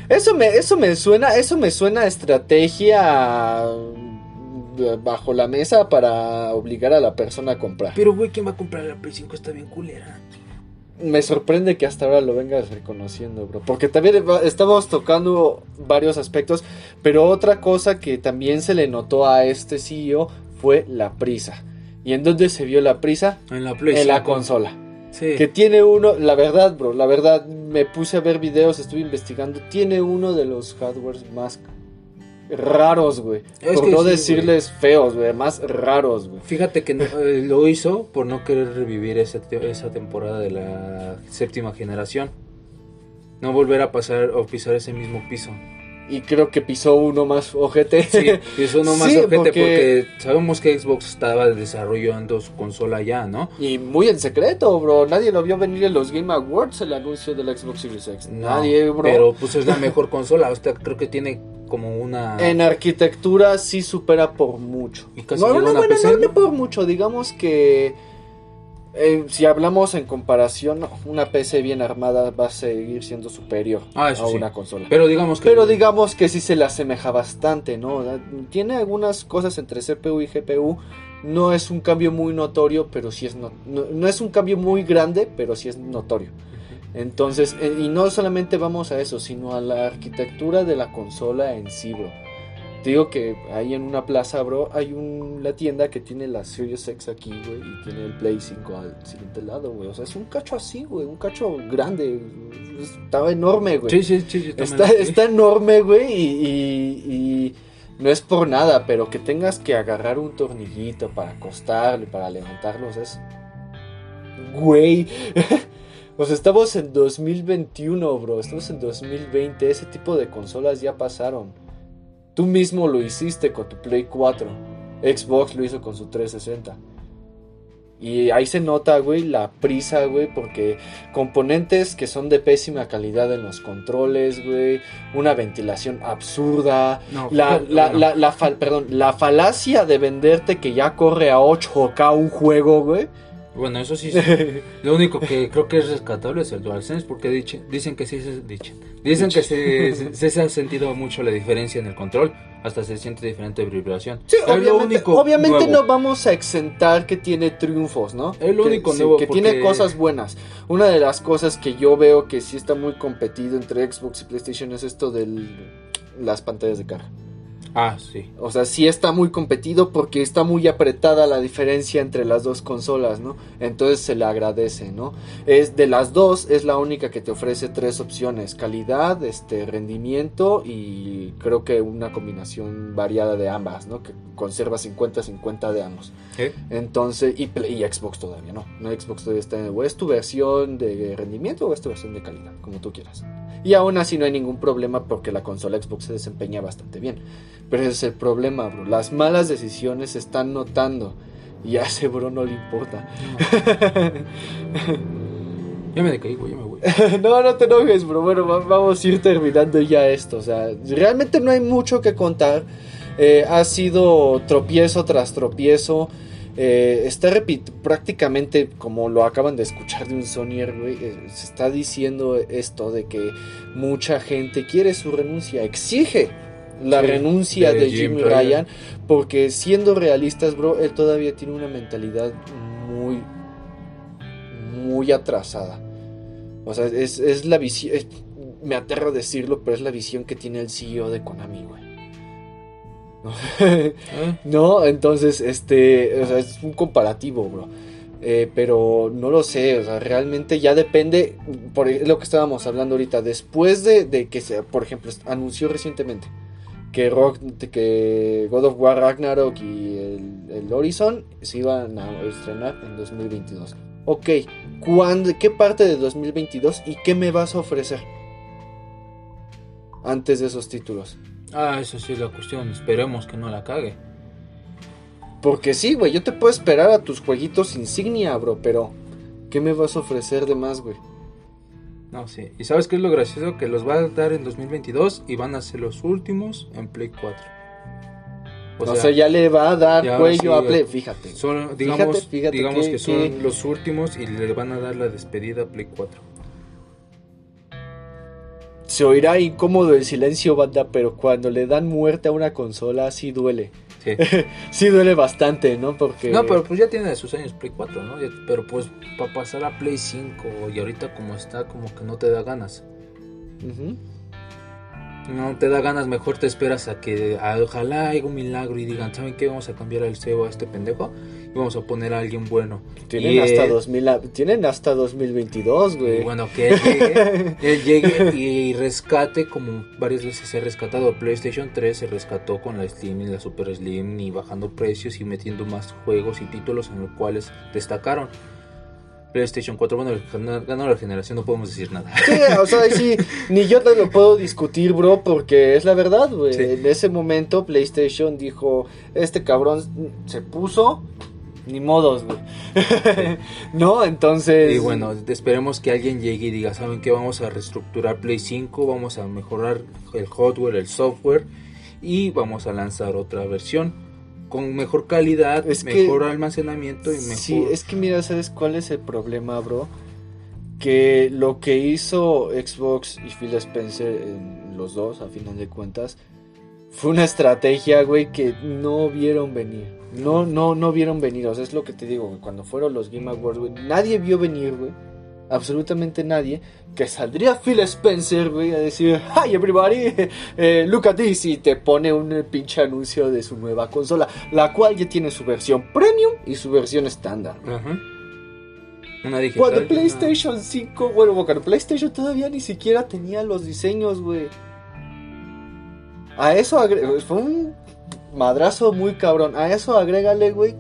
Eso me, eso me suena, eso me suena a estrategia mm, bajo la mesa para obligar a la persona a comprar. Pero, güey, ¿quién va a comprar la Play 5? Está bien culera. Me sorprende que hasta ahora lo vengas reconociendo, bro. Porque también estamos tocando varios aspectos, pero otra cosa que también se le notó a este CEO fue la prisa. ¿Y en dónde se vio la prisa? En la Play En la 5. consola. Sí. Que tiene uno, la verdad, bro, la verdad, me puse a ver videos, estuve investigando, tiene uno de los hardwares más raros, güey. Por no sí, decirles feos, güey, más raros, güey. Fíjate que no- eh, lo hizo por no querer revivir esa, te- esa temporada de la séptima generación. No volver a pasar o pisar ese mismo piso. Y creo que pisó uno más ojete. Sí, pisó no más Sí, ojete porque... porque- sabemos que Xbox estaba desarrollando su consola ya, ¿no? Y muy en secreto, bro. Nadie lo vio venir en los Game Awards el anuncio del Xbox Series X. No, Nadie, bro. Pero pues es la mejor consola. O sea, creo que tiene como una... En arquitectura sí supera por mucho. Y casi no, no, una bueno, PC, no, no ¿no? por mucho. Digamos que eh, si hablamos en comparación, una PC bien armada va a seguir siendo superior Ah, a sí. una consola. Pero digamos que... Pero digamos que sí se le asemeja bastante, ¿no? Tiene algunas cosas entre CPU y GPU. No es un cambio muy notorio, pero sí es no, no, no es un cambio muy grande, pero sí es notorio. Entonces, eh, y no solamente vamos a eso, sino a la arquitectura de la consola en sí, bro. Te digo que ahí en una plaza, bro, hay una tienda que tiene la Series X aquí, güey, y tiene el Play 5 al siguiente lado, güey. O sea, es un cacho así, güey, un cacho grande. Estaba enorme, güey. Sí, sí, sí. Está, enorme, güey, y, y- y no es por nada, pero que tengas que agarrar un tornillito para acostarlo y para levantarlo, o sea, es... Güey. O sea, estamos en 2021, bro. Estamos en 2020. Ese tipo de consolas ya pasaron. Tú mismo lo hiciste con tu Play 4. Xbox lo hizo con su 360. Y ahí se nota, güey, la prisa, güey, porque componentes que son de pésima calidad en los controles, güey, una ventilación absurda, No, la, fíjate, la, la, la fal- perdón, la falacia de venderte que ya corre a 8K un juego, güey, Bueno, eso sí. lo único que creo que es rescatable es el DualSense porque dice- dicen que sí se dicen, dicen que se, se, se ha sentido mucho la diferencia en el control, hasta se siente diferente vibración. Sí, Es lo obviamente, único obviamente nuevo. no vamos a exentar que tiene triunfos, ¿no? Es lo que, único sí, nuevo que porque- tiene cosas buenas. Una de las cosas que yo veo que sí está muy competido entre Xbox y PlayStation es esto de las pantallas de carga. Ah, sí. O sea, sí está muy competido porque está muy apretada la diferencia entre las dos consolas, ¿no? Entonces se le agradece, ¿no? Es de las dos es la única que te ofrece tres opciones: calidad, este, rendimiento y creo que una combinación variada de ambas, ¿no? Que conserva 50-50 de ambos. ¿Eh? Entonces, y, y Xbox todavía no. No Xbox todavía está en o es tu versión de rendimiento o es tu versión de calidad, como tú quieras. Y aún así no hay ningún problema porque la consola Xbox se desempeña bastante bien. Pero ese es el problema, bro. Las malas decisiones se están notando. Y a ese bro no le importa. Ya me decaí, güey, ya me voy. no, no te enojes, bro. Bueno, va- vamos a ir terminando ya esto. O sea, realmente no hay mucho que contar. Eh, ha sido tropiezo tras tropiezo. Eh, está prácticamente como lo acaban de escuchar de un Sonyer, güey. eh, se está diciendo esto de que mucha gente quiere su renuncia, exige la Sí, renuncia de de, Jim Jim Ryan. Ryan, porque siendo realistas, bro, él todavía tiene una mentalidad muy, muy atrasada. O sea, es, es la visión. me aterra decirlo, pero es la visión que tiene el CEO de Konami, güey. ¿Eh? no, entonces, este. Es un comparativo, bro. Eh, pero no lo sé, o sea, realmente ya depende. Por lo que estábamos hablando ahorita. Después de, que se, por ejemplo, anunció recientemente que, Rock, que God of War Ragnarok y el, el Horizon se iban a estrenar en 2022. Ok, ¿cuándo, ¿qué parte de 2022 y qué me vas a ofrecer? Antes de esos títulos. Ah, eso sí es la cuestión. Esperemos que no la cague. Porque sí, güey, yo te puedo esperar a tus jueguitos insignia, bro, pero ¿qué me vas a ofrecer de más, güey? No, sí. ¿Y sabes qué es lo gracioso? Que los va a dar en 2022 y van a ser los últimos en Play 4. O, sea, ya le va a dar cuello sí, a Play, fíjate. Digamos, Fíjate, fíjate digamos que- que, son que- los últimos y le van a dar la despedida a Play 4. Se oirá incómodo el silencio, banda, pero cuando le dan muerte a una consola sí duele. Sí. Sí duele bastante, ¿no? Porque... No, pero pues ya tiene sus años Play 4, ¿no? Ya- pero pues para pasar a Play 5 y ahorita como está, como que no te da ganas. No te da ganas, mejor te esperas a que a- ojalá haya un milagro y digan, ¿saben qué? Vamos a cambiar el CEO a este pendejo vamos a poner a alguien bueno. Tienen Y hasta él- 2000, a- tienen hasta 2022, Y güey. bueno, que él llegue, él llegue y rescate, como varias veces se ha rescatado. PlayStation 3 se rescató con la Slim y la Super Slim y bajando precios y metiendo más juegos y títulos en los cuales destacaron. PlayStation 4, bueno, ganó, ganó la generación, no podemos decir nada. Sí, o sea, sí, ni yo te lo puedo discutir, bro, porque es la verdad, güey. Sí. En ese momento PlayStation dijo, este cabrón se puso, ni modos, güey. no, entonces... Y bueno, esperemos que alguien llegue y diga, ¿saben qué? Vamos a reestructurar Play 5, vamos a mejorar el hardware, el software y vamos a lanzar otra versión con mejor calidad, Es que- mejor almacenamiento y mejor... Sí, es que mira, ¿sabes cuál es el problema, bro? Que lo que hizo Xbox y Phil Spencer en los dos, a final de cuentas, fue una estrategia, güey, que no vieron venir. No, no, no vieron venir. O sea, es lo que te digo, güey. Cuando fueron los Game Awards, güey, nadie vio venir, güey. Absolutamente nadie. Que saldría Phil Spencer, güey, a decir, Hi everybody, eh, look at this. Y te pone un eh, pinche anuncio de su nueva consola. La cual ya tiene su versión premium y su versión estándar. Ajá. Una digital. Cuando una- PlayStation 5, bueno, cuando PlayStation todavía ni siquiera tenía los diseños, güey. A eso agre- fue un madrazo muy cabrón. A eso agrégale, güey,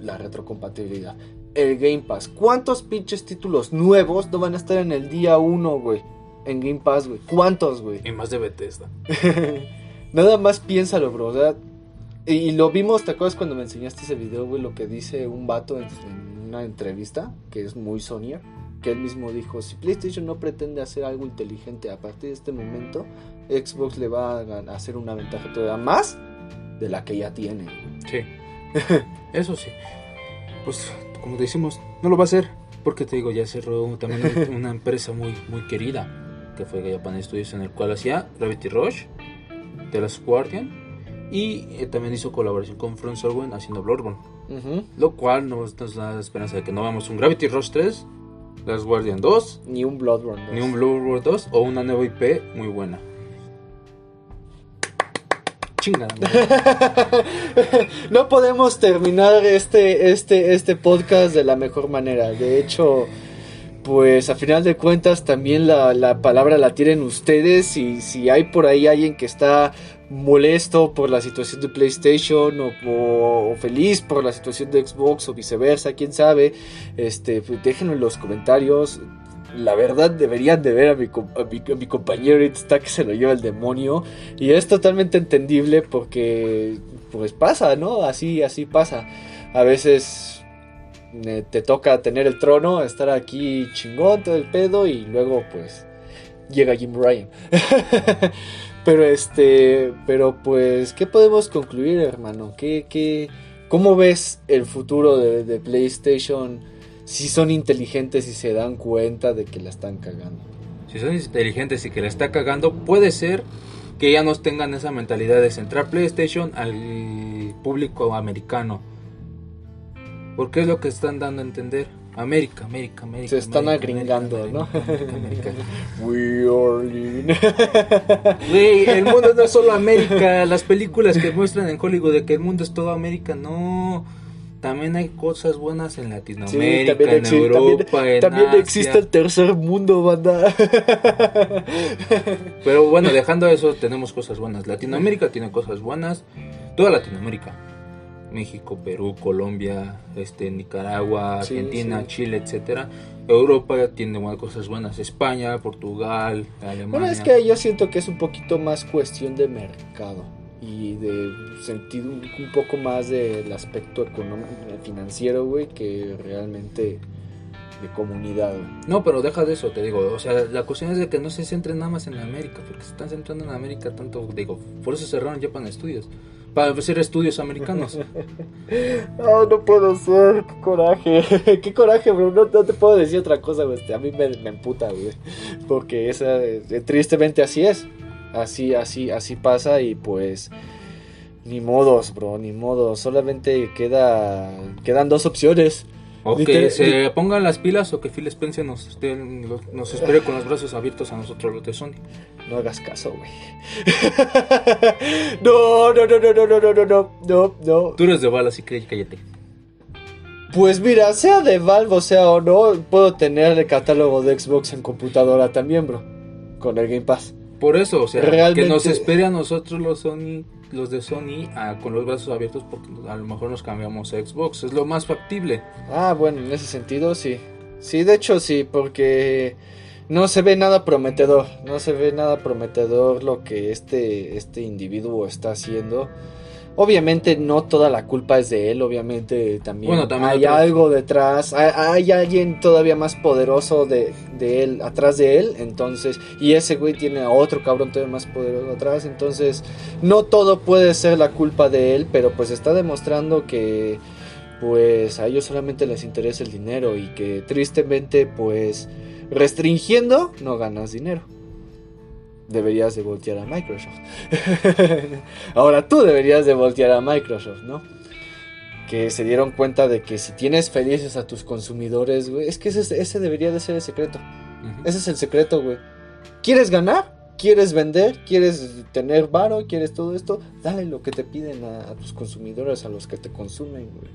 la retrocompatibilidad. El Game Pass. ¿Cuántos pinches títulos nuevos no van a estar en el día 1, güey? En Game Pass, güey. ¿Cuántos, güey? Y más de Bethesda. Nada más piénsalo, bro. o sea, y, y lo vimos, ¿te acuerdas cuando me enseñaste ese video, güey? Lo que dice un vato en, en una entrevista, que es muy Sony, que él mismo dijo, si PlayStation no pretende hacer algo inteligente a partir de este momento, Xbox le va a, a hacer una ventaja todavía más de la que ya tiene. Sí. Eso sí. Pues, como decimos, no lo va a hacer. Porque te digo, ya cerró también una empresa muy, muy querida, que fue Japan Studios, en el cual hacía Gravity Rush, The Last Guardian, y eh, también hizo colaboración con From Software haciendo Bloodborne. Ujú. Lo cual nos, nos da esperanza de que no veamos un Gravity Rush 3, Last Guardian 2, Ni un Bloodborne. ni un Bloodborne 2 o una nueva IP muy buena. Madre. no podemos terminar este, este, este podcast de la mejor manera. De hecho, pues a final de cuentas también la, la palabra la tienen ustedes. Y si hay por ahí alguien que está molesto por la situación de PlayStation o feliz por la situación de Xbox o viceversa, quién sabe, este, pues, déjenlo en los comentarios. La verdad deberían de ver a mi, a mi, a mi compañero está que se lo lleva el demonio. Y es totalmente entendible porque pues pasa, ¿no? Así, así pasa. A veces eh, te toca tener el trono, estar aquí chingón todo el pedo y luego pues llega Jim Ryan. pero este, pero pues, ¿qué podemos concluir, hermano? ¿Qué, qué, ¿Cómo ves el futuro de, de PlayStation? Si son inteligentes y se dan cuenta de que la están cagando. Si son inteligentes y que la está cagando, puede ser que ya nos tengan esa mentalidad de centrar PlayStation al público americano. Porque es lo que están dando a entender. América, América, América. Se están América, agringando, América, ¿no? América. We are. Güey, el mundo no es solo América. Las películas que muestran en Hollywood de que el mundo es todo América, no. También hay cosas buenas en Sí, Latinoamérica, también, en exi- Europa, también- en también Asia. existe el tercer mundo, banda. Pero bueno, dejando eso, tenemos cosas buenas. Latinoamérica tiene cosas buenas. Toda Latinoamérica. México, Perú, Colombia, este, Nicaragua, Sí, Argentina, sí. Chile, etcétera. Europa tiene cosas buenas. España, Portugal, Alemania. Bueno, es que yo siento que es un poquito más cuestión de mercado y de sentido un, un poco más del aspecto económico, financiero, güey, que realmente de comunidad, güey. No, pero deja de eso, te digo. O sea, la cuestión es de que no se centren nada más en América, porque se están centrando en América tanto, digo, por eso cerraron Japan Studios. Para hacer estudios americanos. Ah, no puedo ser, qué coraje, qué coraje, bro, no, no te puedo decir otra cosa, güey, a mí me, me emputa, güey, porque esa, eh, tristemente así es, así, así, así pasa y pues, ni modos, bro, ni modos, solamente queda, quedan dos opciones, O que se pongan las pilas o que Phil Spencer nos, esté- nos espere con los brazos abiertos a nosotros los de Sony. no hagas caso, güey, no, no, no, no, no, no, no, no, no, no, no, Tú eres de balas y que cállate. Pues mira, sea de Valve o sea o no, puedo tener el catálogo de Xbox en computadora también, bro. Con el Game Pass. Por eso, o sea, Realmente- que nos espere a nosotros los Sony, los de Sony, a- con los brazos abiertos porque a lo mejor nos cambiamos a Xbox. Es lo más factible. Ah, bueno, en ese sentido sí. Sí, de hecho sí, porque no se ve nada prometedor. No se ve nada prometedor lo que este, este individuo está haciendo. Obviamente no toda la culpa es de él, obviamente también, Bueno, también hay otro- algo detrás, hay, hay alguien todavía más poderoso de, de él, atrás de él, entonces, y ese güey tiene a otro cabrón todavía más poderoso atrás, entonces, no todo puede ser la culpa de él, pero pues está demostrando que pues a ellos solamente les interesa el dinero y que tristemente pues restringiendo no ganas dinero. Deberías de voltear a Microsoft. Ahora tú deberías de voltear a Microsoft, ¿no? Que se dieron cuenta de que si tienes felices a tus consumidores, güey, es que ese, ese debería de ser el secreto. Ese es el secreto, güey. ¿Quieres ganar? ¿Quieres vender? ¿Quieres tener varo? ¿Quieres todo esto? Dale lo que te piden a, a tus consumidores, a los que te consumen, güey.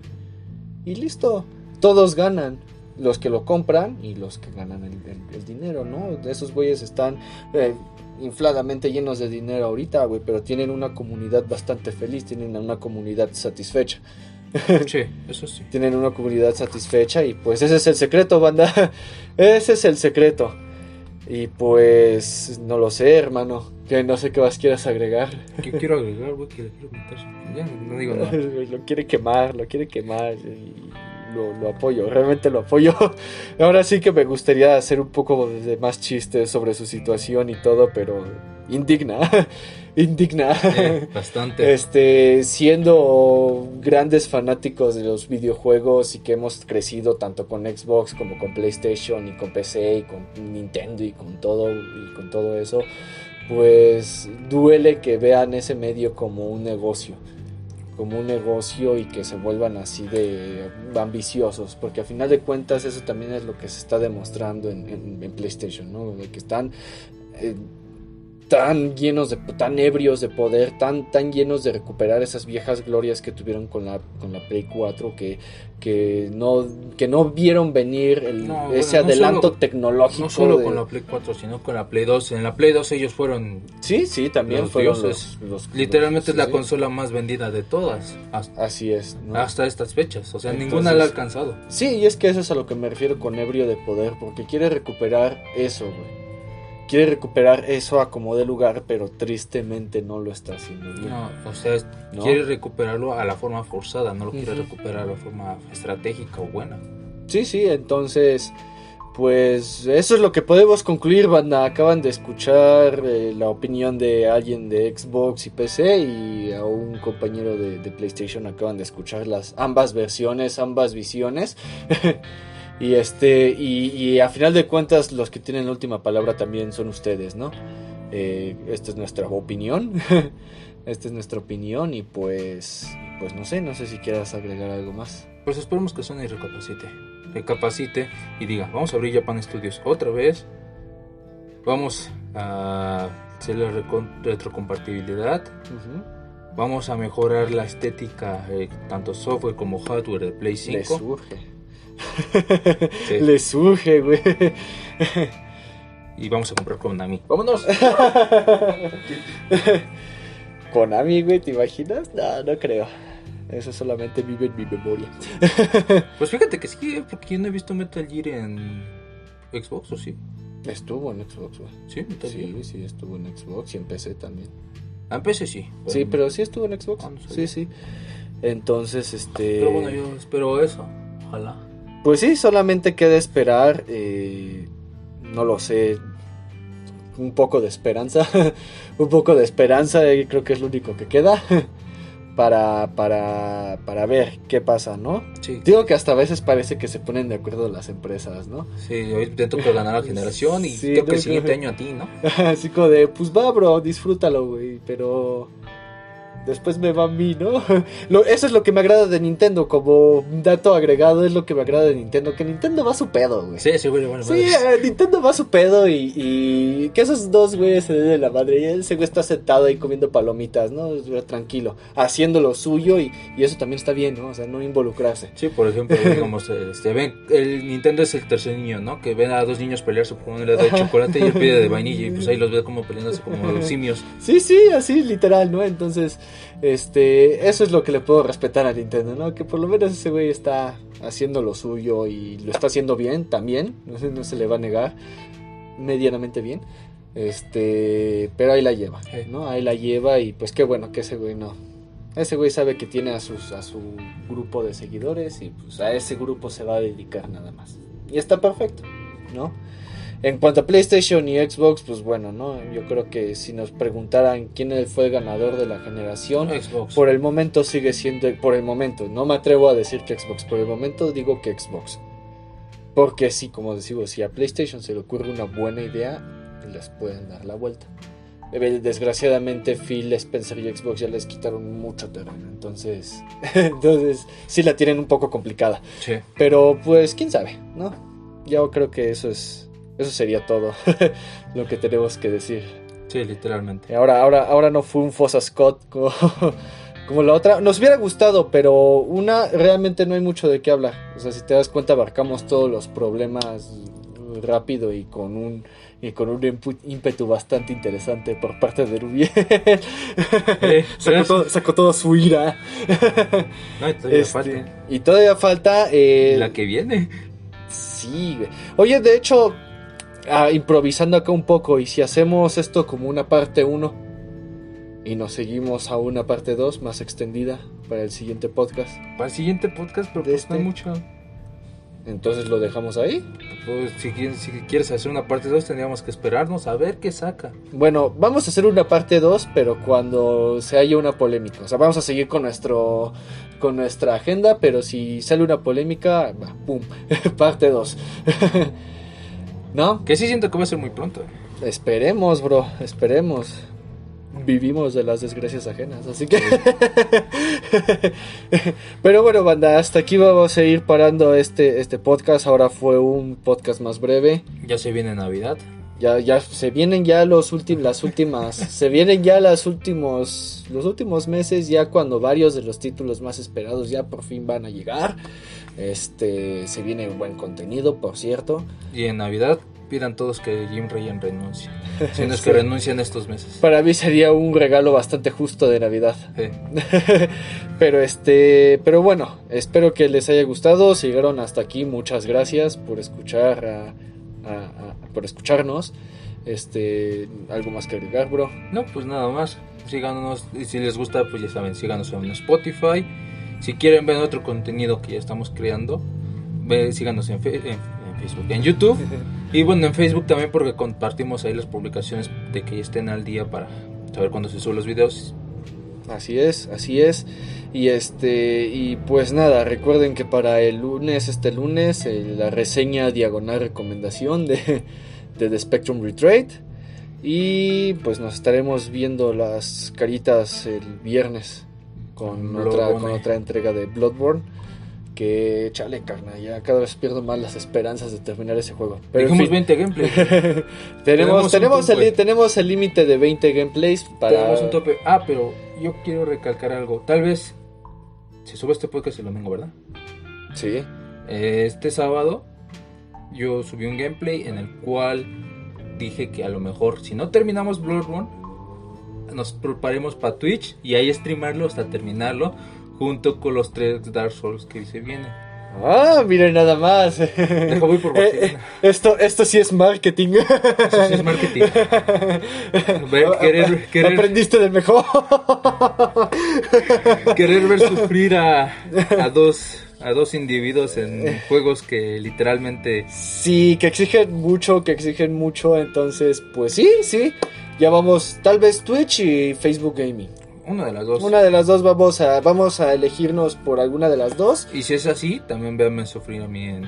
Y listo. Todos ganan. Los que lo compran y los que ganan el, el- el dinero, ¿no? Esos güeyes están eh, infladamente llenos de dinero ahorita, güey, pero tienen una comunidad bastante feliz, tienen una comunidad satisfecha. Sí, eso sí. Tienen una comunidad satisfecha y pues ese es el secreto, banda. Ese es el secreto. Y pues no lo sé, hermano. Que no sé qué más quieras agregar. ¿Qué quiero agregar, güey? Que le quiero meter. Ya, no digo nada. lo quiere quemar, lo quiere quemar. y lo, lo apoyo, realmente lo apoyo. Ahora sí que me gustaría hacer un poco de más chistes sobre su situación y todo, pero indigna, indigna. Eh, bastante. Este, siendo grandes fanáticos de los videojuegos y que hemos crecido tanto con Xbox como con PlayStation y con PC y con Nintendo y con todo y con todo eso, pues duele que vean ese medio como un negocio como un negocio y que se vuelvan así de ambiciosos, porque a final de cuentas eso también es lo que se está demostrando en, en- en PlayStation, ¿no? De que están eh, tan llenos de tan ebrios de poder, tan tan llenos de recuperar esas viejas glorias que tuvieron con la con la Play 4 que que no que no vieron venir el- No, ese bueno, no adelanto solo- tecnológico No solo de- con la Play 4, sino con la Play 2. En la Play 2 ellos fueron... Sí, sí, también Los fueron dioses. los, los- Literalmente es sí, la sí. consola más vendida de todas. Hasta, Así es, ¿no? hasta estas fechas. O sea, Entonces- ninguna la ha alcanzado. Sí, y es que eso es a lo que me refiero con ebrio de poder, porque quiere recuperar eso, güey. Quiere recuperar eso a como de lugar, pero tristemente no lo está haciendo bien. No, o sea, es- ¿No? quiere recuperarlo a la forma forzada, no lo quiere recuperar a la forma estratégica o buena. Sí, sí, entonces, pues eso es lo que podemos concluir, banda. Acaban de escuchar eh, la opinión de alguien de Xbox y PC y a un compañero de, de PlayStation acaban de escuchar las ambas versiones, ambas visiones. y este, y, y a final de cuentas, los que tienen la última palabra también son ustedes, ¿no? Eh, esta es nuestra opinión. Esta es nuestra opinión y pues, pues no sé, no sé si quieras agregar algo más. Pues esperemos que Sony recapacite. Recapacite y diga, vamos a abrir Japan Studios otra vez. Vamos a hacer la retrocompatibilidad. Vamos a mejorar la estética, eh, tanto software como hardware de Play Le 5. surge. Sí. Le surge, güey. Y vamos a comprar Konami. ¡Vámonos! Konami, güey, ¿te imaginas? No, no creo. Eso solamente vive en mi memoria. Pues fíjate que sí, porque yo no he visto Metal Gear en Xbox, ¿o sí? Estuvo en Xbox, güey. Sí, Metal Sí, Gear. sí, estuvo en Xbox y en PC también. Ah, en PC sí. Sí, pero sí estuvo en Xbox. Ah, no sí, sí. Entonces, este. Pero bueno, yo espero eso. Ojalá. Pues sí, solamente queda esperar. eh, no lo sé. Un poco de esperanza. un poco de esperanza, y creo que es lo único que queda. para, para, para ver qué pasa, ¿no? Sí, Digo que hasta a veces parece que se ponen de acuerdo las empresas, ¿no? sí hoy te toca ganar la generación y Sí, creo que el siguiente año a ti, ¿no? Así como de, pues va, bro, disfrútalo, güey, pero después me va a mí, ¿no? Lo- eso es lo que me agrada de Nintendo, como un dato agregado, es lo que me agrada de Nintendo, que Nintendo va a su pedo, güey. Sí, sí, güey, bueno, Sí, eh, Nintendo va a su pedo y, y que esos dos güeyes se den de la madre. Y ese güey está sentado ahí comiendo palomitas, ¿no? Tranquilo, haciendo lo suyo y, y eso también está bien, ¿no? O sea, no involucrarse. Sí, por ejemplo, digamos, este, ven, el Nintendo es el tercer niño, ¿no? Que ven a dos niños pelearse por da de chocolate y él pide de vainilla y pues ahí los ve como peleándose como los simios. Sí, sí, así literal, ¿no? Entonces, este, eso es lo que le puedo respetar a Nintendo, ¿no? Que por lo menos ese güey está haciendo lo suyo y lo está haciendo bien también, no se, no se le va a negar, medianamente bien. Este, pero ahí la lleva, Sí. ¿no? Ahí la lleva y pues qué bueno que ese güey no. Ese güey sabe que tiene a, sus, a su grupo de seguidores y pues a ese grupo se va a dedicar nada más. Y está perfecto, ¿no? En cuanto a PlayStation y Xbox, pues bueno, ¿no? Yo creo que si nos preguntaran quién fue el ganador de la generación, Xbox. por el momento sigue siendo, por el momento, no me atrevo a decir que Xbox, por el momento digo que Xbox. Porque sí, como decimos, si a PlayStation se le ocurre una buena idea, les pueden dar la vuelta. Eh, Desgraciadamente Phil Spencer y Xbox ya les quitaron mucho terreno, entonces, entonces sí la tienen un poco complicada. Sí. Pero pues quién sabe, ¿no? Yo creo que eso es, eso sería todo lo que tenemos que decir. Sí, literalmente. Ahora, ahora, ahora no fue un Fosa Scott como, como la otra. Nos hubiera gustado, pero una realmente no hay mucho de qué hablar. O sea, si te das cuenta, abarcamos todos los problemas rápido y con un y con un ímpetu bastante interesante por parte de Rubiel. Eh, sacó, todo, sacó toda su ira. No, y todavía Este, falta. y todavía falta eh, La que viene. Sí. Oye, de hecho, ah, improvisando acá un poco, y si hacemos esto como una parte 1 y nos seguimos a una parte 2 más extendida para el siguiente podcast. Para el siguiente podcast, pero pues no este. mucho. Entonces lo dejamos ahí. Pues, si, quieres, si quieres hacer una parte 2, tendríamos que esperarnos a ver qué saca. Bueno, vamos a hacer una parte 2, pero cuando se haya una polémica. O sea, vamos a seguir con nuestro con nuestra agenda, pero si sale una polémica, va, pum, parte 2. ¿No? Que sí siento que va a ser muy pronto. Esperemos, bro, esperemos. Vivimos de las desgracias ajenas, así que... Pero bueno, banda, hasta aquí vamos a ir parando este, este podcast. Ahora fue un podcast más breve. Ya se viene Navidad. Ya, ya se vienen ya los últimos, las últimas, se vienen ya las últimos, los últimos meses, ya cuando varios de los títulos más esperados ya por fin van a llegar. Este, se viene buen contenido, por cierto. Y en Navidad pidan todos que Jim Ryan renuncie. Si no es que renuncien estos meses. Para mí sería un regalo bastante justo de Navidad. pero este, pero bueno, espero que les haya gustado. Si llegaron hasta aquí, muchas gracias por escuchar a por escucharnos. Este, algo más que agregar, bro. No, pues nada más. Síganos y si les gusta, pues ya saben, síganos en Spotify. Si quieren ver otro contenido que ya estamos creando, ve, síganos en, Facebook, en YouTube. y bueno, en Facebook también porque compartimos ahí las publicaciones de que estén al día para saber cuándo se suben los videos. Así es, así es. Y este, y pues nada, recuerden que para el lunes, este lunes, eh, la reseña diagonal recomendación de, de The Spectrum Retrade. Y pues nos estaremos viendo las caritas el viernes con, otra, con otra entrega de Bloodborne. Que chale, carna, ya cada vez pierdo más las esperanzas de terminar ese juego. Pero 20 gameplays. tenemos, tenemos, el, tenemos el límite de 20 gameplays para. Tenemos un tope. Ah, pero yo quiero recalcar algo. Tal vez se sube este podcast el domingo, ¿verdad? Sí. Este sábado yo subí un gameplay en el cual dije que a lo mejor si no terminamos Bloodborne nos preparemos para Twitch y ahí streamarlo hasta terminarlo junto con los tres Dark Souls que se vienen. Ah, miren nada más. Dejo voy por eh, eh, esto, esto sí es marketing. Esto sí es marketing. querer, querer, Aprendiste del mejor. querer ver sufrir a, a dos a dos individuos en juegos que literalmente sí que exigen mucho que exigen mucho entonces pues sí sí ya vamos tal vez Twitch y Facebook Gaming una de las dos. Una de las dos vamos a, vamos a elegirnos por alguna de las dos. Y si es así, también véanme sufrir a mí en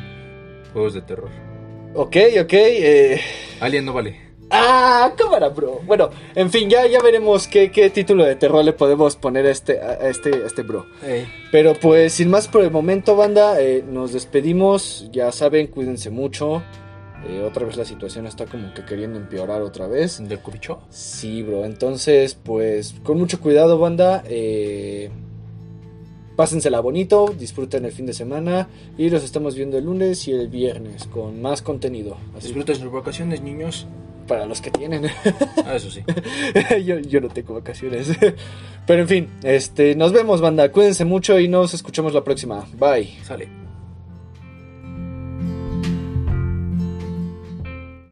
juegos de terror. Ok, ok. Eh... Alien no vale. Ah, cámara, bro. Bueno, en fin, ya, ya veremos qué, qué título de terror le podemos poner a este, a este, este bro. Pero pues, sin más por el momento, banda, eh, nos despedimos. Ya saben, cuídense mucho. Eh, otra vez la situación está como que queriendo empeorar otra vez. ¿Del cubicho? Sí, bro. Entonces, pues, con mucho cuidado, banda. Eh, pásensela bonito, disfruten el fin de semana y los estamos viendo el lunes y el viernes con más contenido. Disfruten sus vacaciones, niños. Para los que tienen. Ah, eso sí. yo, yo no tengo vacaciones. Pero en fin, este, nos vemos, banda. Cuídense mucho y nos escuchamos la próxima. Bye. Sale.